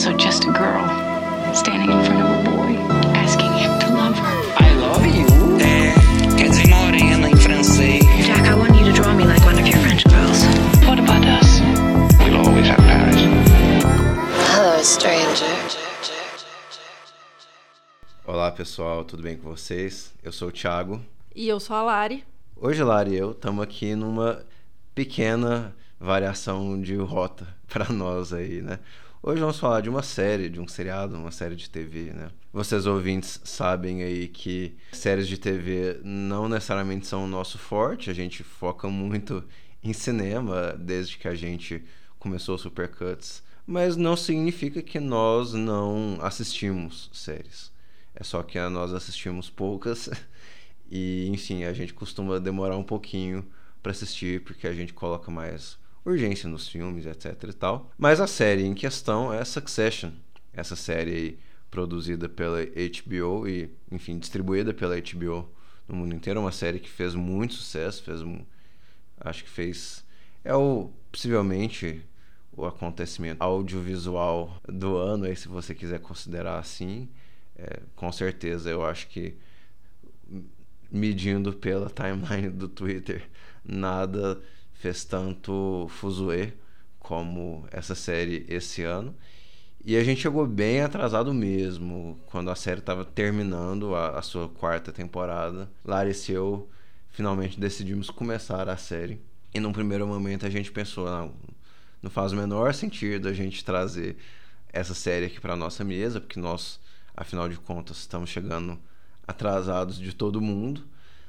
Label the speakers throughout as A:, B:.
A: also just a girl standing in front of a boy asking him to love her.
B: I love you. É, quer dizer morena em francês.
C: Jack, I want you to draw me like one of your French girls.
A: What about us?
D: We'll always have Paris.
C: Hello, stranger.
E: Olá pessoal, tudo bem com vocês? Eu sou o Thiago.
F: E eu sou a Lari.
E: Hoje, Lari e eu estamos aqui numa pequena variação de rota para nós aí, né? Hoje vamos falar de uma série, de um seriado, uma série de TV, né? Vocês ouvintes sabem aí que séries de TV não necessariamente são o nosso forte, a gente foca muito em cinema desde que a gente começou Supercuts, mas não significa que nós não assistimos séries. É só que nós assistimos poucas e, enfim, a gente costuma demorar um pouquinho para assistir porque a gente coloca mais urgência nos filmes, etc e tal. Mas a série em questão é Succession, essa série produzida pela HBO e, enfim, distribuída pela HBO no mundo inteiro, uma série que fez muito sucesso, fez acho que fez é o possivelmente o acontecimento audiovisual do ano, aí se você quiser considerar assim. É, com certeza, eu acho que medindo pela timeline do Twitter, nada fez tanto fuzuê como essa série esse ano. E a gente chegou bem atrasado mesmo, quando a série estava terminando a, a, sua quarta temporada. Larissa e eu finalmente decidimos começar a série. E num primeiro momento a gente pensou, não, não faz o menor sentido a gente trazer essa série aqui para nossa mesa, porque nós afinal de contas estamos chegando atrasados de todo mundo.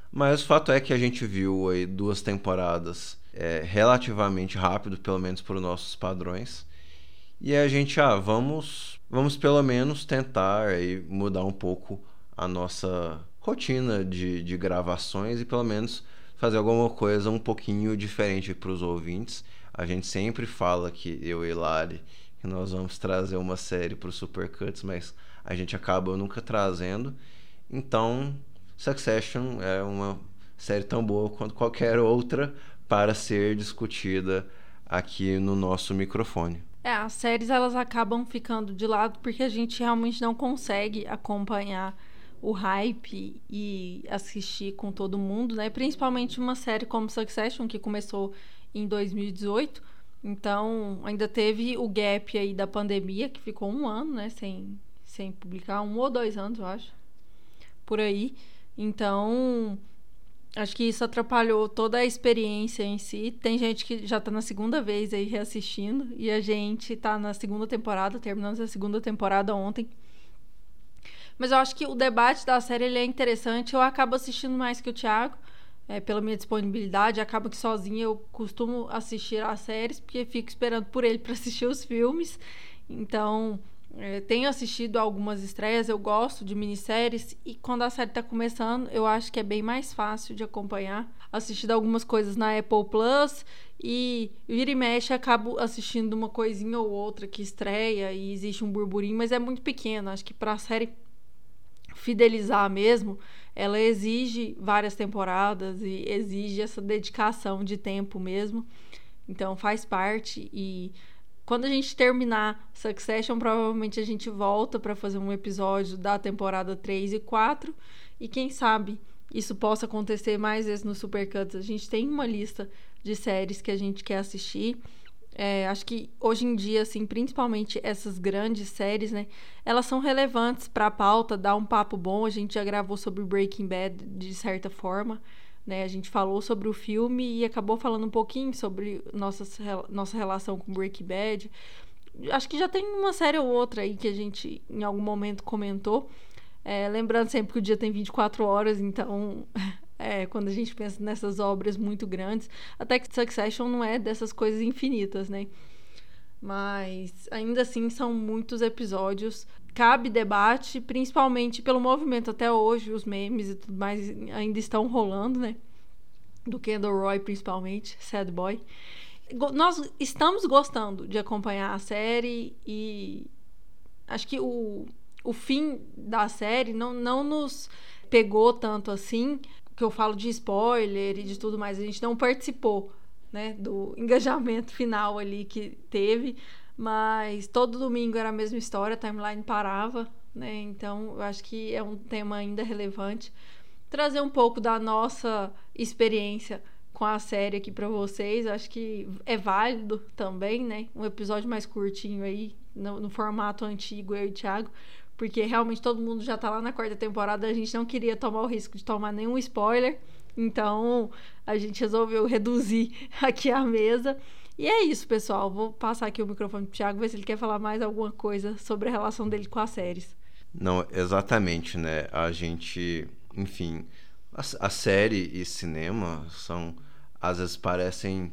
E: Mas o fato é que a gente viu aí duas temporadas é, relativamente rápido, pelo menos para os nossos padrões. E a gente, ah, vamos, vamos pelo menos tentar aí mudar um pouco a nossa rotina de, de gravações e pelo menos fazer alguma coisa um pouquinho diferente para os ouvintes. A gente sempre fala que eu e Lari que nós vamos trazer uma série para o Supercuts, mas a gente acaba nunca trazendo. Então, Succession é uma série tão boa quanto qualquer outra para ser discutida aqui no nosso microfone.
F: É, as séries elas acabam ficando de lado porque a gente realmente não consegue acompanhar o hype e assistir com todo mundo, né? Principalmente uma série como Succession que começou em 2018. Então, ainda teve o gap aí da pandemia, que ficou um ano, né? Sem, sem publicar, um ou dois anos, eu acho. Por aí. Então, acho que isso atrapalhou toda a experiência em si. Tem gente que já tá na segunda vez aí reassistindo. E a gente tá na segunda temporada, terminamos a segunda temporada ontem. Mas eu acho que o debate da série ele é interessante. Eu acabo assistindo mais que o Thiago é, pela minha disponibilidade, acaba que sozinha eu costumo assistir as séries, porque fico esperando por ele para assistir os filmes. Então, é, tenho assistido algumas estreias, eu gosto de minisséries, e quando a série está começando, eu acho que é bem mais fácil de acompanhar. Assistido algumas coisas na Apple Plus e vira e mexe, acabo assistindo uma coisinha ou outra que estreia e existe um burburinho, mas é muito pequeno. Acho que para a série fidelizar mesmo, ela exige várias temporadas e exige essa dedicação de tempo mesmo. Então faz parte e quando a gente terminar Succession, provavelmente a gente volta para fazer um episódio da temporada 3 e 4 e quem sabe isso possa acontecer mais vezes no Supercuts. A gente tem uma lista de séries que a gente quer assistir. É, acho que hoje em dia, assim, principalmente essas grandes séries, né? Elas são relevantes para a pauta, dá um papo bom. A gente já gravou sobre Breaking Bad de certa forma, né? A gente falou sobre o filme e acabou falando um pouquinho sobre nossa, nossa relação com Breaking Bad. Acho que já tem uma série ou outra aí que a gente em algum momento comentou. É, lembrando sempre que o dia tem 24 horas, então é, quando a gente pensa nessas obras muito grandes. Até que Succession não é dessas coisas infinitas, né? Mas ainda assim são muitos episódios. Cabe debate, principalmente pelo movimento até hoje, os memes e tudo mais ainda estão rolando, né? Do Kendall Roy, principalmente, Sad Boy. Nós estamos gostando de acompanhar a série e acho que o, o fim da série não, não nos pegou tanto assim, que eu falo de spoiler e de tudo mais, a gente não participou, né, do engajamento final ali que teve, Mas todo domingo era a mesma história, a timeline parava, né? Então eu acho que é um tema ainda relevante. Trazer um pouco da nossa experiência com a série aqui para vocês, acho que é válido também, né? Um episódio mais curtinho aí, no, no formato antigo, eu e o Thiago, porque realmente todo mundo já tá lá na quarta temporada, a gente não queria tomar o risco de tomar nenhum spoiler, então a gente resolveu reduzir aqui a mesa. E é isso, pessoal. Vou passar aqui o microfone pro Thiago, ver se ele quer falar mais alguma coisa sobre a relação dele com as séries.
E: Não, exatamente, né? A gente, enfim, a, a série e cinema são, às vezes parecem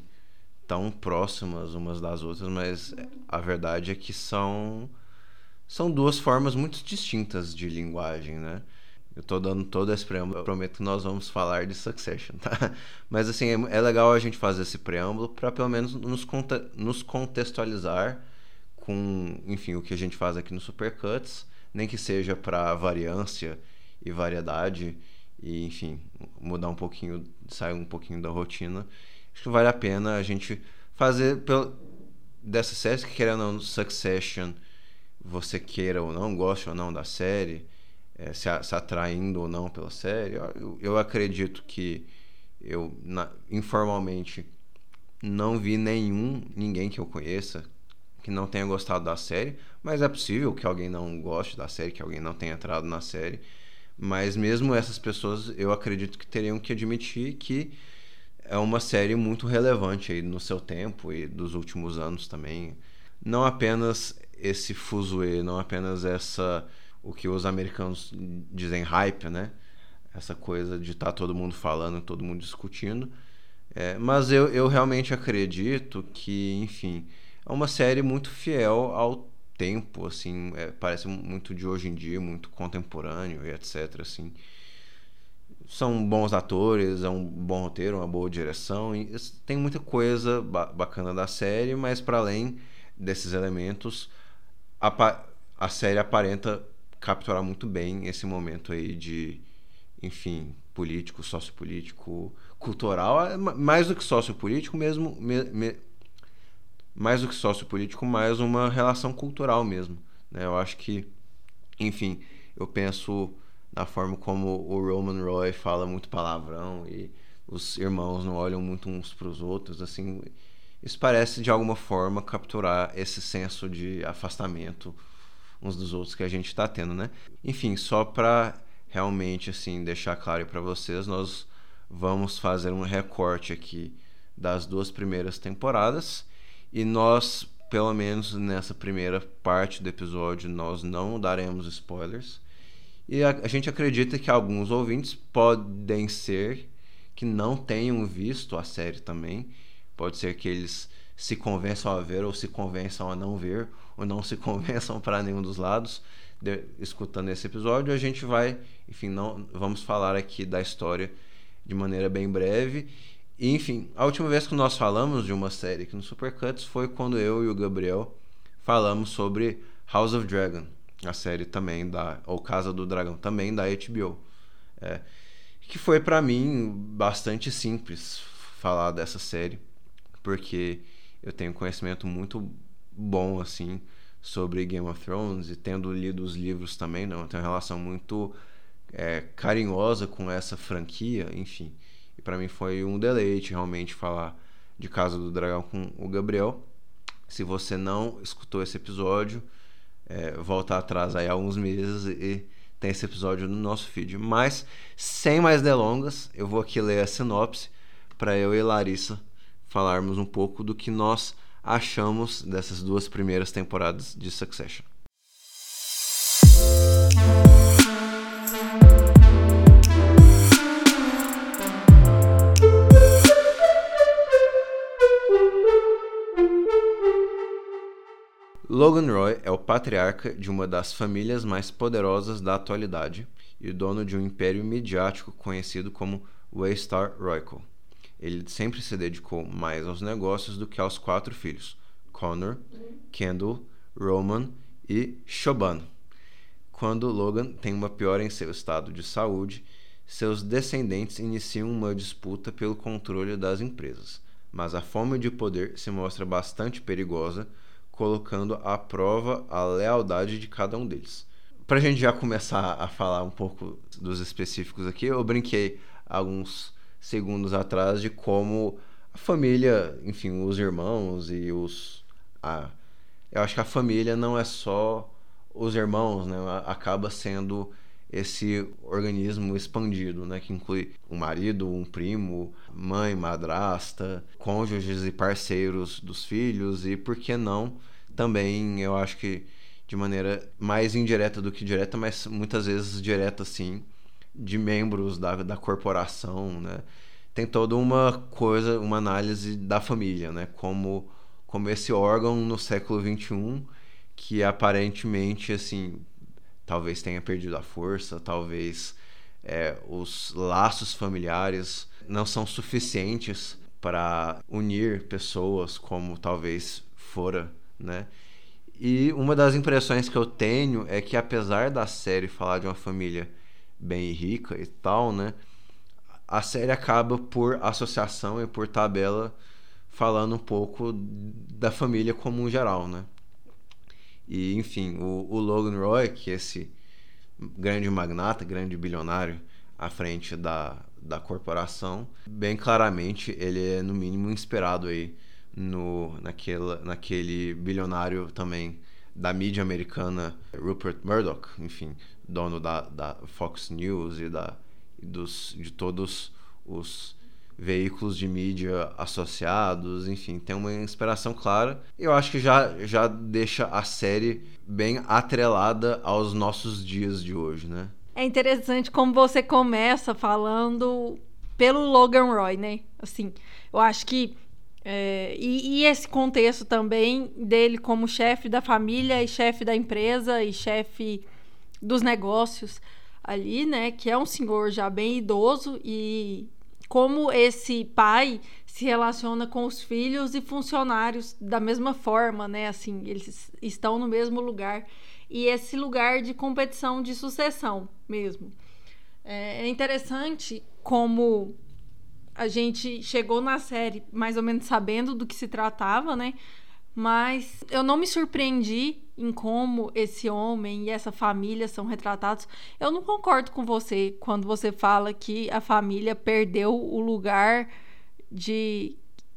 E: tão próximas umas das outras, mas a verdade é que são são duas formas muito distintas de linguagem, né? Eu tô dando todo esse preâmbulo, eu prometo que nós vamos falar de Succession, tá? Mas assim, é, é legal a gente fazer esse preâmbulo para pelo menos nos, nos contextualizar com, enfim, o que a gente faz aqui no Supercuts, nem que seja para variância e variedade e, enfim, mudar um pouquinho, sair um pouquinho da rotina. Acho que vale a pena a gente fazer pelo, dessa série, que querendo ou não, Succession, você queira ou não, goste ou não da série, é, se, se, atraindo ou não pela série. Eu, eu acredito que eu na, informalmente não vi nenhum, ninguém que eu conheça que não tenha gostado da série, mas é possível que alguém não goste da série, que alguém não tenha entrado na série. Mas mesmo essas pessoas, eu acredito que teriam que admitir que é uma série muito relevante aí no seu tempo e dos últimos anos também. Não apenas esse fuzuê, não apenas essa o que os americanos dizem hype, né? Essa coisa de estar tá todo mundo falando, todo mundo discutindo. É, mas eu, eu realmente acredito que, enfim, é uma série muito fiel ao tempo, assim, é, parece muito de hoje em dia, muito contemporâneo e etc, assim. São bons atores, é um bom roteiro, uma boa direção, tem muita coisa ba bacana da série, mas para além desses elementos, a, a série aparenta capturar muito bem esse momento aí de, enfim, político, sociopolítico, cultural, é mais do que sociopolítico mesmo, me, me, mais do que sociopolítico, mais uma relação cultural mesmo, né? Eu acho que, enfim, eu penso na forma como o Roman Roy fala muito palavrão e os irmãos não olham muito uns para os outros, assim, isso parece de alguma forma capturar esse senso de afastamento uns dos outros que a gente está tendo, né? Enfim, só para realmente assim deixar claro para vocês, nós vamos fazer um recorte aqui das duas primeiras temporadas e nós, pelo menos nessa primeira parte do episódio, nós não daremos spoilers. E a, a gente acredita que alguns ouvintes podem ser que não tenham visto a série também. Pode ser que eles se convençam a ver ou se convençam a não ver ou não se convençam para nenhum dos lados de, escutando esse episódio a gente vai enfim não vamos falar aqui da história de maneira bem breve. E, enfim a última vez que nós falamos de uma série aqui no Supercuts foi quando eu e o Gabriel falamos sobre House of Dragon a série também da ou Casa do Dragão também da HBO é, que foi para mim bastante simples falar dessa série porque eu tenho conhecimento muito bom assim sobre Game of Thrones e tendo lido os livros também, não, eu tenho uma relação muito é, carinhosa com essa franquia, enfim. E para mim foi um deleite realmente falar de Casa do Dragão com o Gabriel. Se você não escutou esse episódio, é, volta atrás aí alguns meses e tem esse episódio no nosso feed. Mas, sem mais delongas, eu vou aqui ler a sinopse para eu e Larissa falarmos um pouco do que nós achamos dessas duas primeiras temporadas de Succession. Logan Roy é o patriarca de uma das famílias mais poderosas da atualidade e dono de um império midiático conhecido como Waystar Royco ele sempre se dedicou mais aos negócios do que aos quatro filhos: Connor, Kendall, Roman e Shoban. Quando Logan tem uma piora em seu estado de saúde, seus descendentes iniciam uma disputa pelo controle das empresas. Mas a fome de poder se mostra bastante perigosa colocando à prova a lealdade de cada um deles. Para a gente já começar a falar um pouco dos específicos aqui, eu brinquei alguns segundos atrás de como a família, enfim, os irmãos e os. A, eu acho que a família não é só os irmãos, né? Acaba sendo esse organismo expandido, né, que inclui um marido, um primo, mãe, madrasta, cônjuges e parceiros dos filhos e por que não também eu acho que de maneira mais indireta do que direta, mas muitas vezes direta sim, de membros da, da corporação, né? Tem toda uma coisa, uma análise da família, né? Como, como esse órgão no século XXI que aparentemente, assim, talvez tenha perdido a força, talvez é, os laços familiares não são suficientes para unir pessoas como talvez fora, né? E uma das impressões que eu tenho é que apesar da série falar de uma família bem rica e tal, né? A série acaba por associação e por tabela falando um pouco da família como um geral, né? E, enfim, o, o Logan Roy, que é esse grande magnata, grande bilionário à frente da, da corporação, bem claramente ele é, no mínimo, inspirado aí no, naquele, naquele bilionário também da mídia americana, Rupert Murdoch, enfim, dono da, da Fox News e da, dos, de todos os veículos de mídia associados, enfim, tem uma inspiração clara. Eu acho que já, já deixa a série bem atrelada aos nossos dias de hoje, né?
F: É interessante como você começa falando pelo Logan Roy, né? Assim, eu acho que é, e, e, esse contexto também dele como chefe da família e chefe da empresa e chefe dos negócios ali, né? Que é um senhor já bem idoso e como esse pai se relaciona com os filhos e funcionários da mesma forma, né? Assim, eles estão no mesmo lugar e esse lugar de competição de sucessão mesmo. É, é interessante como a gente chegou na série mais ou menos sabendo do que se tratava, né? Mas eu não me surpreendi em como esse homem e essa família são retratados. Eu não concordo com você quando você fala que a família perdeu o lugar de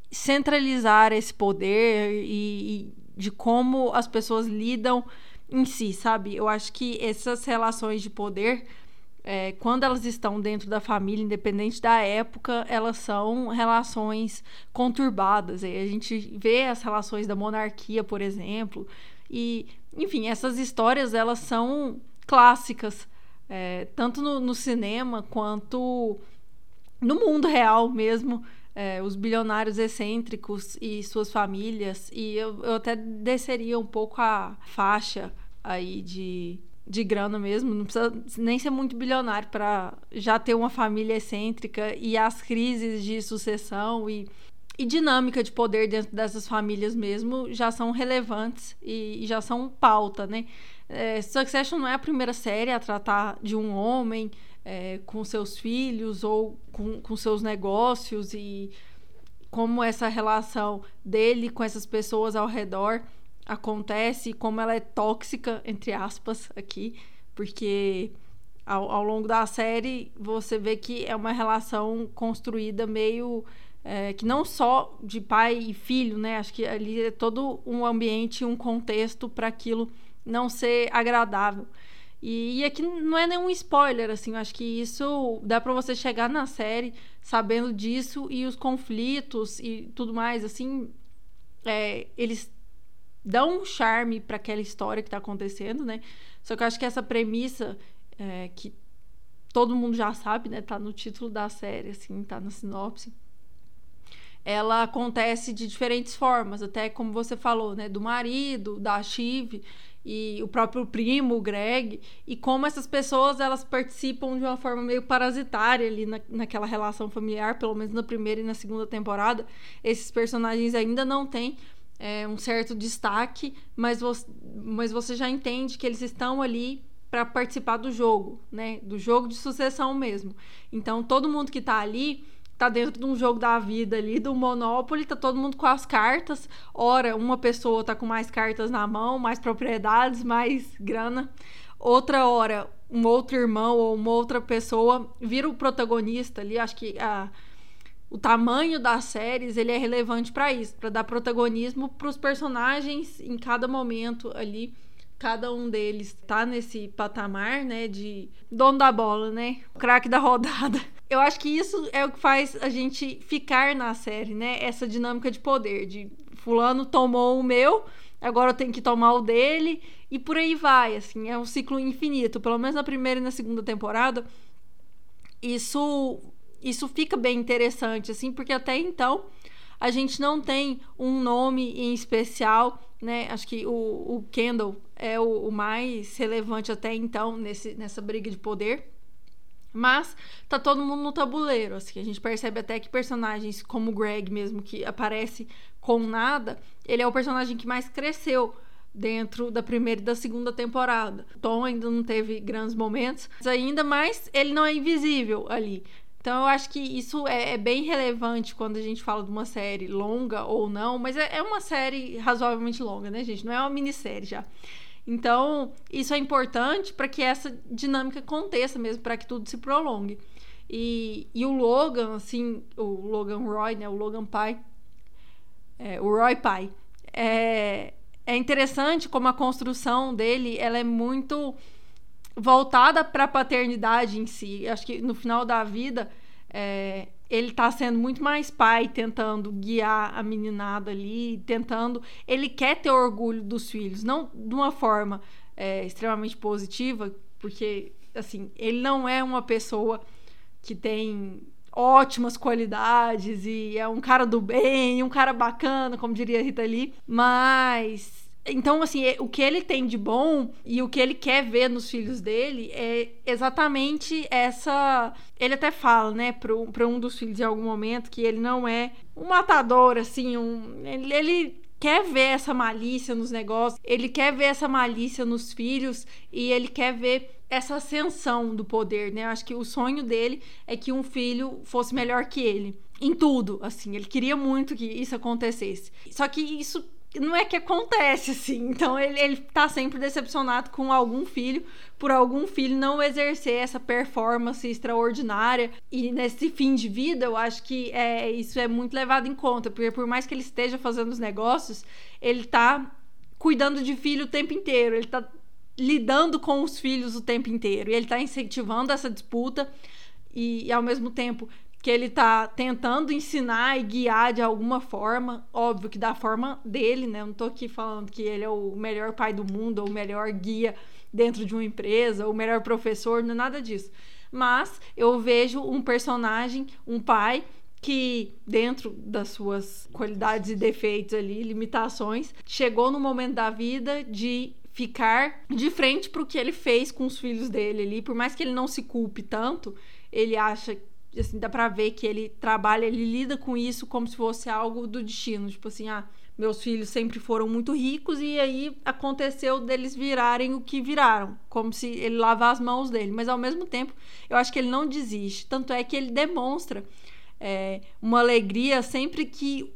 F: centralizar esse poder e, e de como as pessoas lidam em si, sabe? Eu acho que essas relações de poder é, quando elas estão dentro da família, independente da época, elas são relações conturbadas. A gente vê as relações da monarquia, por exemplo, e, enfim, essas histórias elas são clássicas, é, tanto no, no, cinema quanto no mundo real mesmo. É, os bilionários excêntricos e suas famílias, e eu, eu até desceria um pouco a faixa aí de de grana mesmo, não precisa nem ser muito bilionário para já ter uma família excêntrica e as crises de sucessão e, e dinâmica de poder dentro dessas famílias mesmo já são relevantes e, e já são pauta, né? É, Succession não é a primeira série a tratar de um homem é, com seus filhos ou com, com seus negócios e como essa relação dele com essas pessoas ao redor acontece, como ela é tóxica, entre aspas, aqui, porque ao, ao longo da série você vê que é uma relação construída meio. É, que não só de pai e filho, né? Acho que ali é todo um ambiente, um contexto para aquilo não ser agradável. E, e, aqui não é nenhum spoiler, assim, acho que isso dá para você chegar na série sabendo disso e os conflitos e tudo mais, assim, é, eles dão um charme para aquela história que está acontecendo, né? Só que eu acho que essa premissa é, que todo mundo já sabe, né? Tá no título da série, assim, tá na sinopse. Ela acontece de diferentes formas, até como você falou, né? Do marido, da Chive e o próprio primo, o Greg, e como essas pessoas elas participam de uma forma meio parasitária ali na, naquela relação familiar, pelo menos na primeira e na segunda temporada. Esses personagens ainda não têm é, um certo destaque, mas você, mas você já entende que eles estão ali para participar do jogo, né? Do jogo de sucessão mesmo. Então todo mundo que está ali tá dentro de um jogo da vida ali, do Monopoly, tá todo mundo com as cartas. Ora, uma pessoa tá com mais cartas na mão, mais propriedades, mais grana. Outra hora, um outro irmão ou uma outra pessoa vira o protagonista ali. Acho que a, o tamanho das séries ele é relevante para isso, para dar protagonismo para os personagens em cada momento ali cada um deles tá nesse patamar, né, de dono da bola, né, o craque da rodada. Eu acho que isso é o que faz a gente ficar na série, né, essa dinâmica de poder, de fulano tomou o meu, agora eu tenho que tomar o dele e por aí vai, assim, é um ciclo infinito. Pelo menos na primeira e na segunda temporada, isso isso fica bem interessante, assim, porque até então a gente não tem um nome em especial, né? Acho que o, o Kendall é o, o mais relevante até então nesse, nessa briga de poder. Mas tá todo mundo no tabuleiro, assim, a gente percebe até que personagens como o Greg mesmo, que aparece com nada, ele é o personagem que mais cresceu dentro da primeira e da segunda temporada. Tom ainda não teve grandes momentos ainda, mas ele não é invisível ali. Então eu acho que isso é, é, bem relevante quando a gente fala de uma série longa ou não, mas é, é, uma série razoavelmente longa, né, gente? Não é uma minissérie já. Então, isso é importante para que essa dinâmica aconteça mesmo, para que tudo se prolongue. E, e o Logan, assim, o Logan Roy, né? O Logan pai, é, o Roy pai, é, é interessante como a construção dele, ela é muito voltada para a paternidade em si. Acho que no final da vida é, ele está sendo muito mais pai, tentando guiar a meninada ali, tentando. Ele quer ter orgulho dos filhos, não de uma forma é, extremamente positiva, porque assim ele não é uma pessoa que tem ótimas qualidades e é um cara do bem, um cara bacana, como diria Rita Lee, mas então, assim, é, o que ele tem de bom e o que ele quer ver nos filhos dele é exatamente essa. Ele até fala, né, para um dos filhos em algum momento que ele não é um matador, assim, um. Ele, ele quer ver essa malícia nos negócios, ele quer ver essa malícia nos filhos e ele quer ver essa ascensão do poder, né? Acho que o sonho dele é que um filho fosse melhor que ele em tudo, assim, ele queria muito que isso acontecesse. Só que isso não é que acontece assim. Então ele, ele tá sempre decepcionado com algum filho, por algum filho não exercer essa performance extraordinária. E nesse fim de vida, eu acho que é, isso é muito levado em conta, porque por mais que ele esteja fazendo os negócios, ele tá cuidando de filho o tempo inteiro, ele tá lidando com os filhos o tempo inteiro, e ele tá incentivando essa disputa. E, e ao mesmo tempo que ele tá tentando ensinar e guiar de alguma forma, óbvio que da forma dele, né? Eu não tô aqui falando que ele é o melhor pai do mundo, ou o melhor guia dentro de uma empresa, ou o melhor professor, não é nada disso. Mas eu vejo um personagem, um pai que dentro das suas qualidades e defeitos ali, limitações, chegou no momento da vida de ficar de frente para o que ele fez com os filhos dele ali, por mais que ele não se culpe tanto, ele acha assim, dá pra ver que ele trabalha, ele lida com isso como se fosse algo do destino. Tipo assim, ah, meus filhos sempre foram muito ricos e aí aconteceu deles virarem o que viraram, como se ele lavar as mãos dele. Mas ao mesmo tempo, eu acho que ele não desiste. Tanto é que ele demonstra é, uma alegria sempre que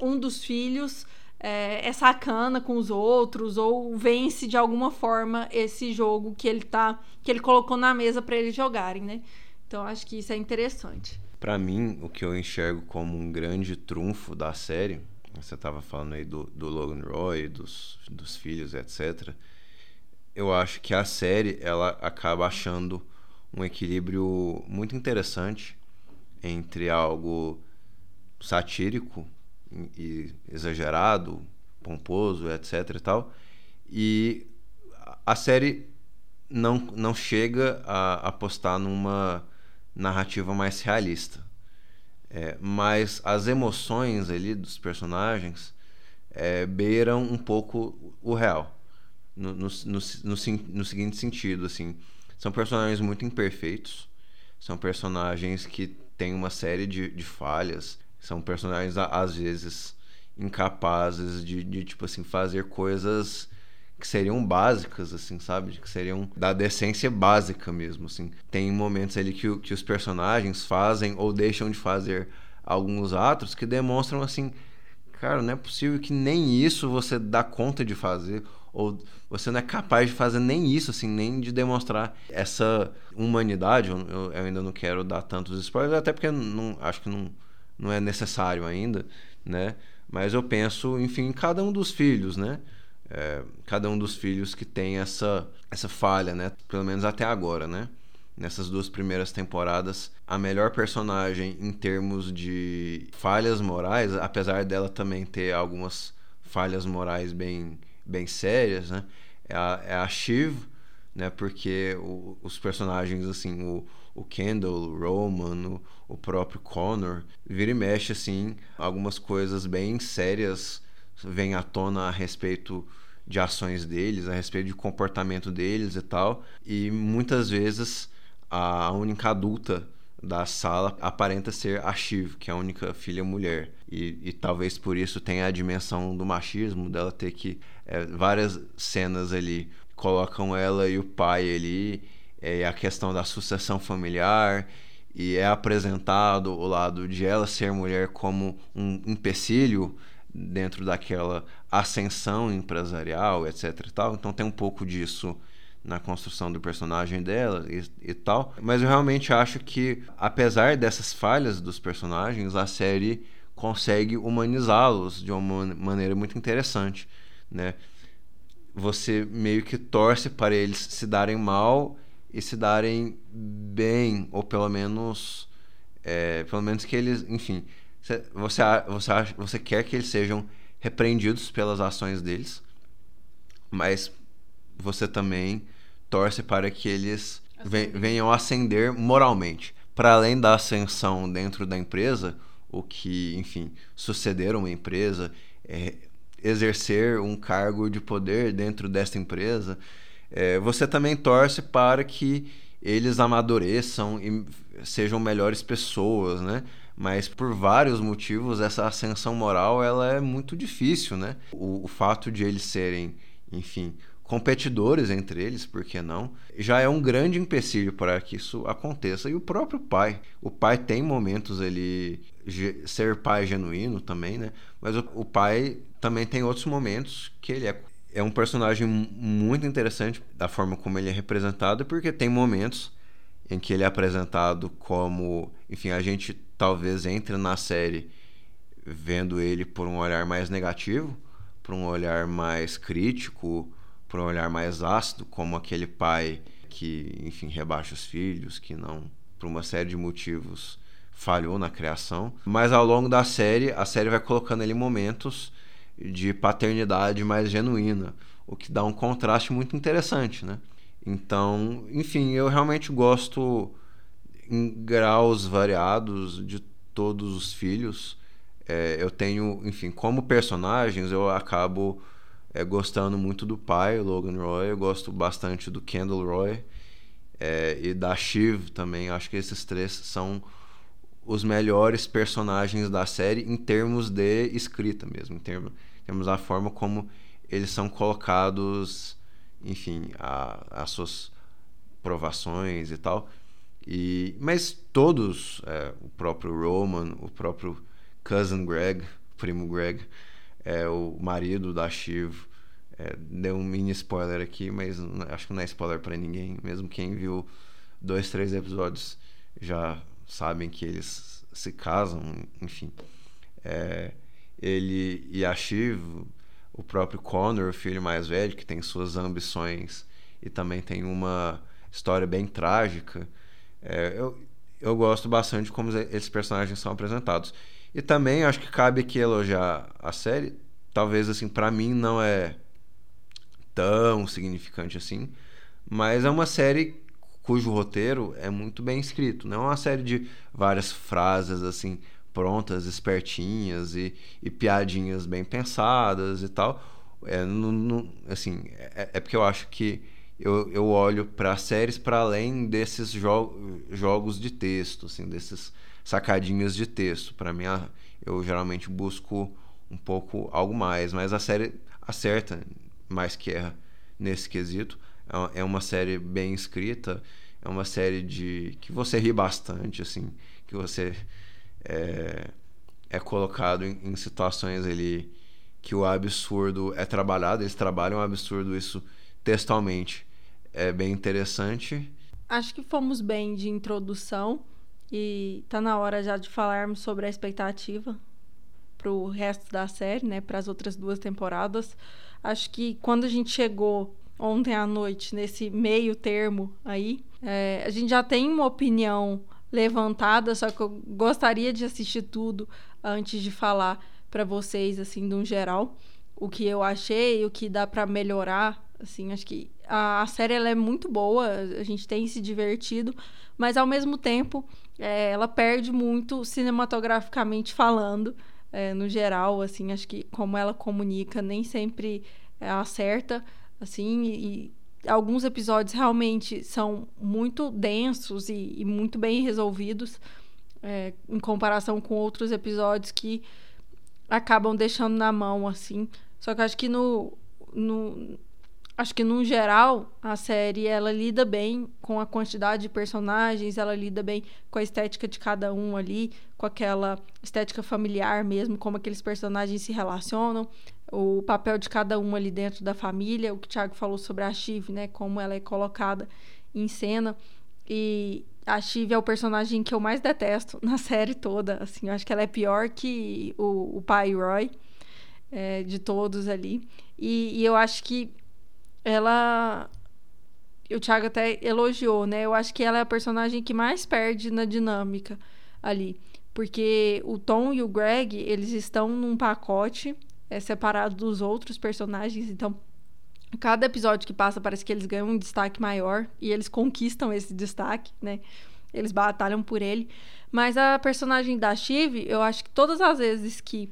F: um dos filhos é, é, sacana com os outros ou vence de alguma forma esse jogo que ele tá que ele colocou na mesa para eles jogarem, né? Então acho que isso é interessante.
E: Para mim, o que eu enxergo como um grande trunfo da série, você estava falando aí do, do Logan Roy, dos, dos filhos, etc. Eu acho que a série ela acaba achando um equilíbrio muito interessante entre algo satírico e exagerado, pomposo, etc e tal, e a série não, não chega a apostar numa narrativa mais realista. É, mas as emoções ali dos personagens é, beiram um pouco o real. No, no, no, no, seguinte sentido, assim, são personagens muito imperfeitos, são personagens que têm uma série de, de falhas, são personagens às vezes incapazes de, de tipo assim fazer coisas que seriam básicas, assim, sabe? Que seriam da decência básica mesmo, assim. Tem momentos ali que, que os personagens fazem ou deixam de fazer alguns atos que demonstram, assim, cara, não é possível que nem isso você dá conta de fazer ou você não é capaz de fazer nem isso, assim, nem de demonstrar essa humanidade. Eu, eu ainda não quero dar tantos spoilers, até porque não, acho que não, não é necessário ainda, né? Mas eu penso, enfim, em cada um dos filhos, né? É, cada um dos filhos que tem essa, essa falha, né? Pelo menos até agora, né? Nessas duas primeiras temporadas, a melhor personagem em termos de falhas morais, apesar dela também ter algumas falhas morais bem, bem sérias, né? É a, é a Shiv, né? Porque o, os personagens, assim, o, o Kendall, o Roman, o, o próprio Connor, vira e mexe, assim, algumas coisas bem sérias vêm à tona a respeito de ações deles, a respeito de comportamento deles e tal. E muitas vezes a única adulta da sala aparenta ser a Shiv, que é a única filha mulher. E, e talvez por isso tenha a dimensão do machismo, dela ter que. É, várias cenas ali colocam ela e o pai ali, é, a questão da sucessão familiar, e é apresentado o lado de ela ser mulher como um empecilho dentro daquela ascensão empresarial, etc e tal. Então tem um pouco disso na construção do personagem dela e, e, tal. Mas eu realmente acho que, apesar dessas falhas dos personagens, a série consegue humanizá-los de uma maneira muito interessante, né? Você meio que torce para eles se darem mal e se darem bem, ou pelo menos, é, pelo menos que eles, enfim, você, você, você quer que eles sejam repreendidos pelas ações deles, mas você também torce para que eles venham ascender moralmente. Para além da ascensão dentro da empresa, o que, enfim, suceder uma empresa, é, exercer um cargo de poder dentro desta empresa, é, você também torce para que eles amadureçam e sejam melhores pessoas, né? Mas por vários motivos essa ascensão moral ela é muito difícil, né? O, o fato de eles serem, enfim, competidores entre eles, por que não? Já é um grande empecilho para que isso aconteça. E o próprio pai. O pai tem momentos ele ser pai genuíno também, né? Mas o, o pai também tem outros momentos que ele é é um personagem muito interessante da forma como ele é representado, porque tem momentos em que ele é apresentado como, enfim, a gente talvez entre na série vendo ele por um olhar mais negativo, por um olhar mais crítico, por um olhar mais ácido, como aquele pai que, enfim, rebaixa os filhos, que não, por uma série de motivos, falhou na criação. Mas ao longo da série, a série vai colocando ele momentos de paternidade mais genuína, o que dá um contraste muito interessante, né? Então, enfim, eu realmente gosto em graus variados de todos os filhos. É, eu tenho, enfim, como personagens, eu acabo é, gostando muito do pai, Logan Roy. Eu gosto bastante do Kendall Roy é, e da Shiv também. Acho que esses três são os melhores personagens da série em termos de escrita mesmo, em termos, em termos da forma como eles são colocados, enfim, as suas provações e tal. E, mas todos, é, o próprio Roman, o próprio cousin Greg, primo Greg, é, o marido da Shiv, é, deu um mini spoiler aqui, mas acho que não é spoiler para ninguém. Mesmo quem viu dois, três episódios já sabem que eles se casam, enfim. É, ele e a Shiv, o próprio Connor, o filho mais velho, que tem suas ambições e também tem uma história bem trágica é, eu, eu gosto bastante de como esses personagens são apresentados. E também acho que cabe aqui elogiar a série. Talvez, assim, para mim não é tão significante assim, mas é uma série cujo roteiro é muito bem escrito. Não é uma série de várias frases, assim, prontas, espertinhas e, e piadinhas bem pensadas e tal. É, no, assim, é, é porque eu acho que eu, eu olho para séries para além desses jo jogos de texto, assim, desses sacadinhas de texto. Para mim, eu geralmente busco um pouco algo mais, mas a série acerta mais que erra nesse quesito. É uma série bem escrita, é uma série de que você ri bastante, assim, que você é, é colocado em, em situações ali que o absurdo é trabalhado, eles trabalham o absurdo isso textualmente. É bem interessante.
F: Acho que fomos bem de introdução e tá na hora já de falarmos sobre a expectativa para o resto da série, né, para as outras duas temporadas. Acho que quando a gente chegou ontem à noite nesse meio termo aí, é, a gente já tem uma opinião levantada, só que eu gostaria de assistir tudo antes de falar para vocês assim, de um geral, o que eu achei, o que dá para melhorar, assim, acho que a, a série ela é muito boa, a gente tem se divertido, mas ao mesmo tempo é, ela perde muito cinematograficamente falando, é, no geral, assim, acho que como ela comunica nem sempre é, acerta, assim, e, e alguns episódios realmente são muito densos e, e muito bem resolvidos é, em comparação com outros episódios que acabam deixando na mão, assim. Só que acho que no, no, acho que no geral a série ela lida bem com a quantidade de personagens, ela lida bem com a estética de cada um ali, com aquela estética familiar mesmo, como aqueles personagens se relacionam, o papel de cada um ali dentro da família, o que o Thiago falou sobre a Chive, né, como ela é colocada em cena. E a Chive é o personagem que eu mais detesto na série toda. Assim, eu acho que ela é pior que o, o pai Roy, é, de todos ali. E, e, eu acho que ela. O Thiago até elogiou, né? Eu acho que ela é a personagem que mais perde na dinâmica ali. Porque o Tom e o Greg, eles estão num pacote é, separado dos outros personagens. Então, cada episódio que passa parece que eles ganham um destaque maior e eles conquistam esse destaque, né? Eles batalham por ele. Mas a personagem da Shiv, eu acho que todas as vezes que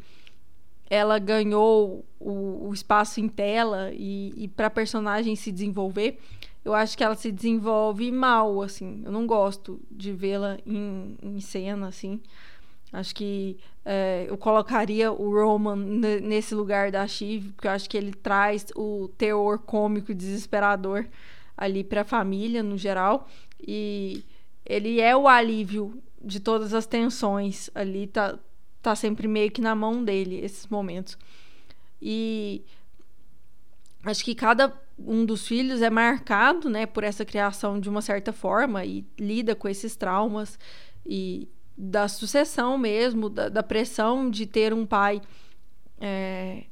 F: ela ganhou o, o espaço em tela e, e para a personagem se desenvolver, eu acho que ela se desenvolve mal, assim. Eu não gosto de vê-la em, em cena, assim. Acho que é, eu colocaria o Roman nesse lugar da Shiv, porque eu acho que ele traz o teor cômico desesperador ali para a família no geral e ele é o alívio de todas as tensões ali tá tá sempre meio que na mão dele esses momentos. E acho que cada um dos filhos é marcado, né, por essa criação de uma certa forma e lida com esses traumas e da sucessão mesmo, da, da pressão de ter um pai. É,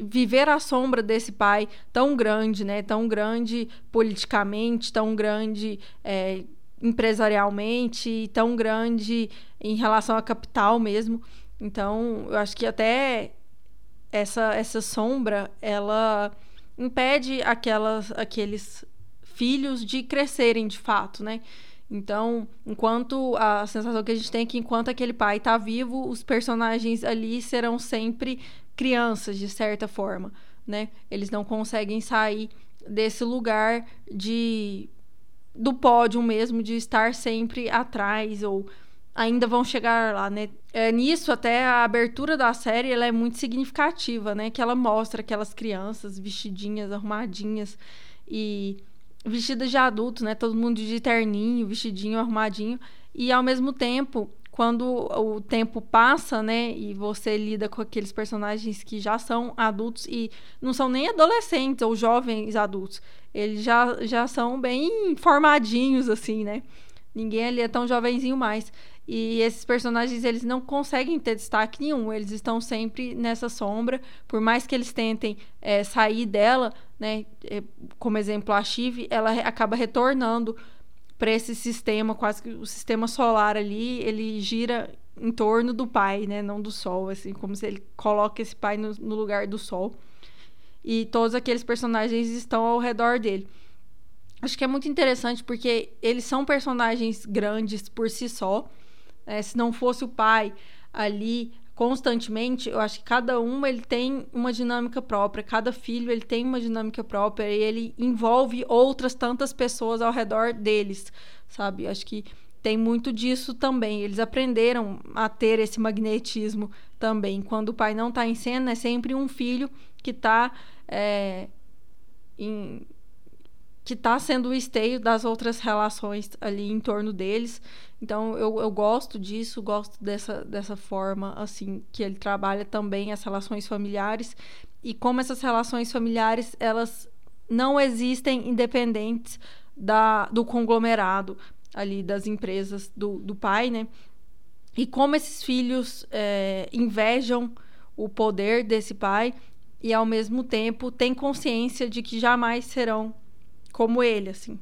F: viver à sombra desse pai tão grande, né? Tão grande politicamente, tão grande é, empresarialmente, tão grande em relação a capital mesmo. Então, eu acho que até essa, essa sombra, ela impede aquelas, aqueles filhos de crescerem de fato, né? Então, enquanto a sensação que a gente tem é que enquanto aquele pai está vivo, os personagens ali serão sempre crianças, de certa forma, né? Eles não conseguem sair desse lugar de do pódio mesmo, de estar sempre atrás ou ainda vão chegar lá, né? É, nisso, até a abertura da série ela é muito significativa, né? Que ela mostra aquelas crianças vestidinhas, arrumadinhas e vestidas de adulto, né? Todo mundo de terninho, vestidinho, arrumadinho. E ao mesmo tempo, quando o tempo passa, né, e você lida com aqueles personagens que já são adultos e não são nem adolescentes ou jovens adultos, eles já, já são bem formadinhos, assim, né? Ninguém ali é tão jovenzinho mais. E esses personagens, eles não conseguem ter destaque nenhum. Eles estão sempre nessa sombra. Por mais que eles tentem é, sair dela, né? É, como exemplo, a Shiv, ela acaba retornando para esse sistema, quase que o sistema solar ali, ele gira em torno do pai, né? Não do sol, assim, como se ele coloca esse pai no, no lugar do sol. E todos aqueles personagens estão ao redor dele. Acho que é muito interessante porque eles são personagens grandes por si só é, se não fosse o pai ali constantemente, eu acho que cada uma ele tem uma dinâmica própria, cada filho ele tem uma dinâmica própria e ele envolve outras tantas pessoas ao redor deles, sabe? Acho que tem muito disso também. Eles aprenderam a ter esse magnetismo também. Quando o pai não está em cena, é sempre um filho que está é, em que está sendo o esteio das outras relações ali em torno deles. Então eu, eu gosto disso, gosto dessa, dessa forma assim que ele trabalha também as relações familiares e como essas relações familiares elas não existem independentes da, do conglomerado ali das empresas do, do pai, né? E como esses filhos é, invejam o poder desse pai e ao mesmo tempo têm consciência de que jamais serão como ele, assim.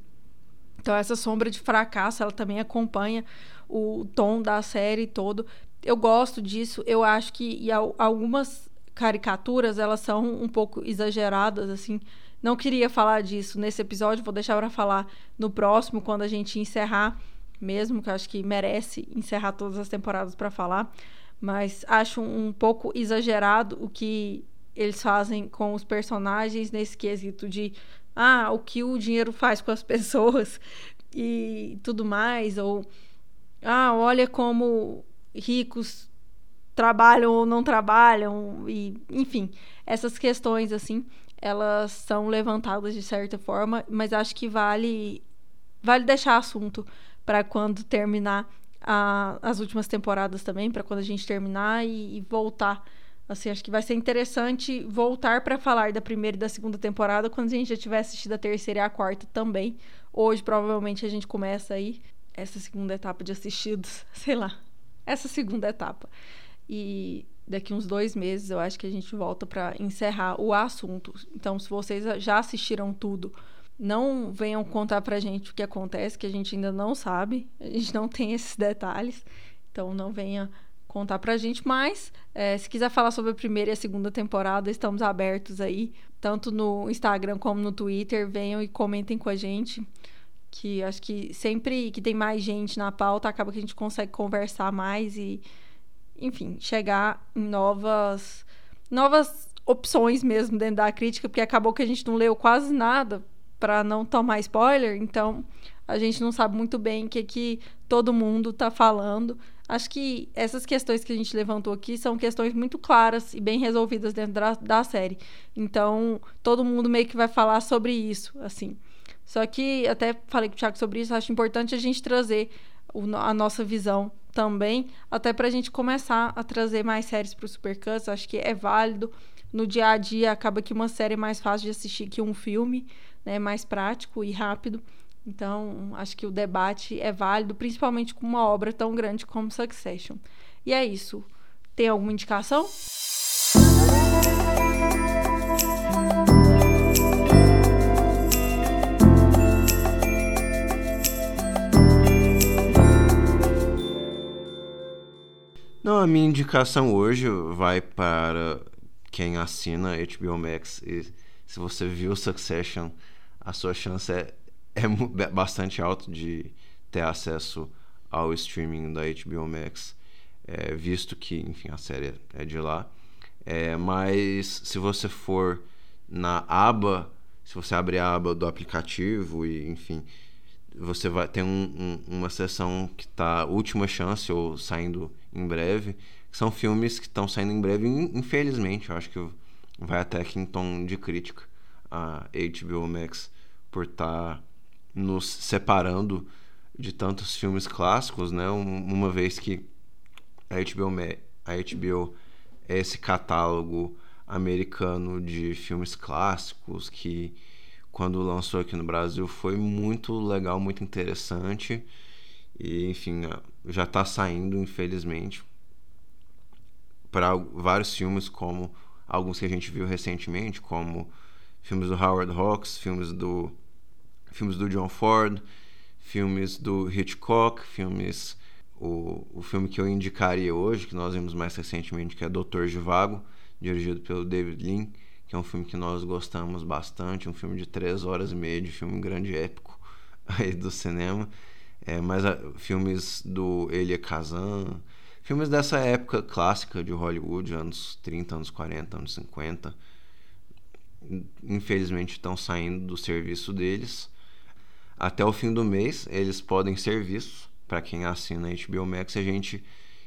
F: Então essa sombra de fracasso, ela também acompanha o tom da série todo. Eu gosto disso. Eu acho que algumas caricaturas, elas são um pouco exageradas, assim. Não queria falar disso nesse episódio, vou deixar para falar no próximo, quando a gente encerrar mesmo, que eu acho que merece encerrar todas as temporadas para falar. Mas acho um pouco exagerado o que eles fazem com os personagens nesse quesito de ah, o que o dinheiro faz com as pessoas e tudo mais, ou ah, olha como ricos trabalham ou não trabalham, e enfim, essas questões assim, elas são levantadas de certa forma, mas acho que vale vale deixar assunto para quando terminar a, as últimas temporadas também, para quando a gente terminar e, e voltar Assim, acho que vai ser interessante voltar para falar da primeira e da segunda temporada quando a gente já tiver assistido a terceira e a quarta também. Hoje, provavelmente, a gente começa aí essa segunda etapa de assistidos, sei lá, essa segunda etapa. E daqui uns dois meses eu acho que a gente volta para encerrar o assunto. Então, se vocês já assistiram tudo, não venham contar pra gente o que acontece, que a gente ainda não sabe, a gente não tem esses detalhes. Então, não venha contar pra gente. Mas, é, se quiser falar sobre a primeira e a segunda temporada, estamos abertos aí, tanto no Instagram como no Twitter. Venham e comentem com a gente. Que acho que sempre que tem mais gente na pauta, acaba que a gente consegue conversar mais e, enfim, chegar em novas, novas opções mesmo dentro da crítica, porque acabou que a gente não leu quase nada para não tomar spoiler, então a gente não sabe muito bem o que, que todo mundo tá falando. Acho que essas questões que a gente levantou aqui são questões muito claras e bem resolvidas dentro da, da série. Então, todo mundo meio que vai falar sobre isso, assim. Só que, até falei com o Thiago sobre isso, acho importante a gente trazer o, a nossa visão também, até para a gente começar a trazer mais séries para o Supercuts. Acho que é válido. No dia a dia, acaba que uma série é mais fácil de assistir que um filme, né? Mais prático e rápido. Então, acho que o debate é válido, principalmente com uma obra tão grande como Succession. E é isso. Tem alguma indicação?
E: Não, a minha indicação hoje vai para quem assina HBO Max. E se você viu Succession, a sua chance é é bastante alto de ter acesso ao streaming da HBO Max, é, visto que, enfim, a série é de lá. É, mas se você for na aba, se você abrir a aba do aplicativo e, enfim, você vai ter um, um, uma sessão que está última chance ou saindo em breve, que são filmes que estão saindo em breve. Infelizmente, eu acho que vai até aqui em tom de crítica a HBO Max por estar tá nos separando de tantos filmes clássicos, né? Uma vez que a HBO, a HBO é esse catálogo americano de filmes clássicos que quando lançou aqui no Brasil foi muito legal, muito interessante e enfim já está saindo infelizmente para vários filmes como alguns que a gente viu recentemente como filmes do Howard Hawks, filmes do filmes do John Ford, filmes do Hitchcock, filmes. O, o filme que eu indicaria hoje, que nós vimos mais recentemente, que é Doutor Givago, dirigido pelo David Lean, que é um filme que nós gostamos bastante, um filme de três horas e meia, de filme grande épico aí do cinema. É, mas a, filmes do Elia Kazan, filmes dessa época clássica de Hollywood, anos 30, anos 40, anos 50, infelizmente estão saindo do serviço deles. Até o fim do mês, eles podem ser vistos para quem assina a HBO Max. A gente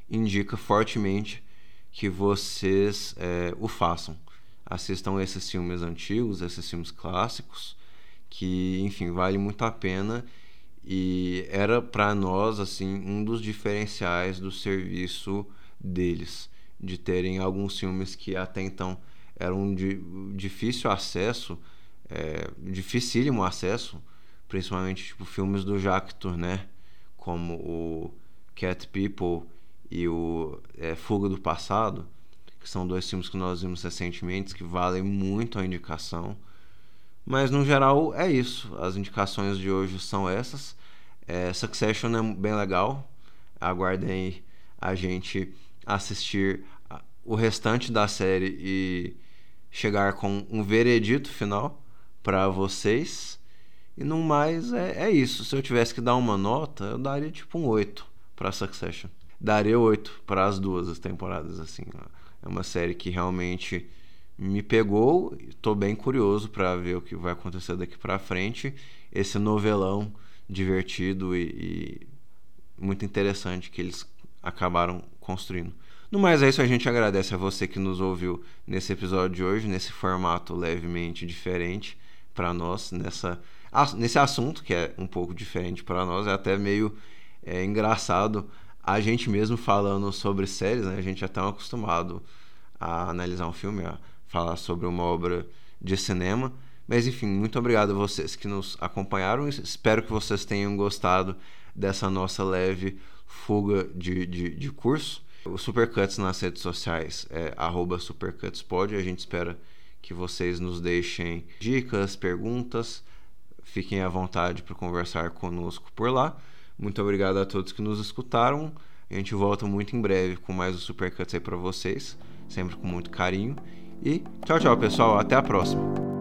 E: indica fortemente que vocês é, o façam. assistam esses filmes antigos, esses filmes clássicos, que, enfim, vale muito a pena e era para nós assim um dos diferenciais do serviço deles, de terem alguns filmes que até então eram de difícil acesso, é, dificílimo acesso, principalmente tipo filmes do Jacques Tourneur, como o Cat People e o é, Fuga do Passado, que são dois filmes que nós vimos recentemente que valem muito a indicação. Mas no geral é isso. As indicações de hoje são essas. É, Succession é bem legal. Aguardem a gente assistir o restante da série e chegar com um veredito final para vocês. E no mais é, é isso. Se eu tivesse que dar uma nota, eu daria tipo um 8 para Succession. Daria 8 para as duas temporadas assim. É uma série que realmente me pegou. Estou bem curioso para ver o que vai acontecer daqui para frente. Esse novelão divertido e, e, muito interessante que eles acabaram construindo. No mais é isso, a gente agradece a você que nos ouviu nesse episódio de hoje, nesse formato levemente diferente para nós, nessa, nesse assunto que é um pouco diferente para nós, é até meio é, engraçado a gente mesmo falando sobre séries, né? a gente é tão acostumado a analisar um filme, a falar sobre uma obra de cinema. Mas enfim, muito obrigado a vocês que nos acompanharam. Espero que vocês tenham gostado dessa nossa leve fuga de, de, de curso. O Supercuts nas redes sociais é supercutspod. A gente espera que vocês nos deixem dicas, perguntas. Fiquem à vontade para conversar conosco por lá. Muito obrigado a todos que nos escutaram. A gente volta muito em breve com mais o Supercuts aí para vocês, sempre com muito carinho. E tchau, tchau, pessoal. Até a próxima.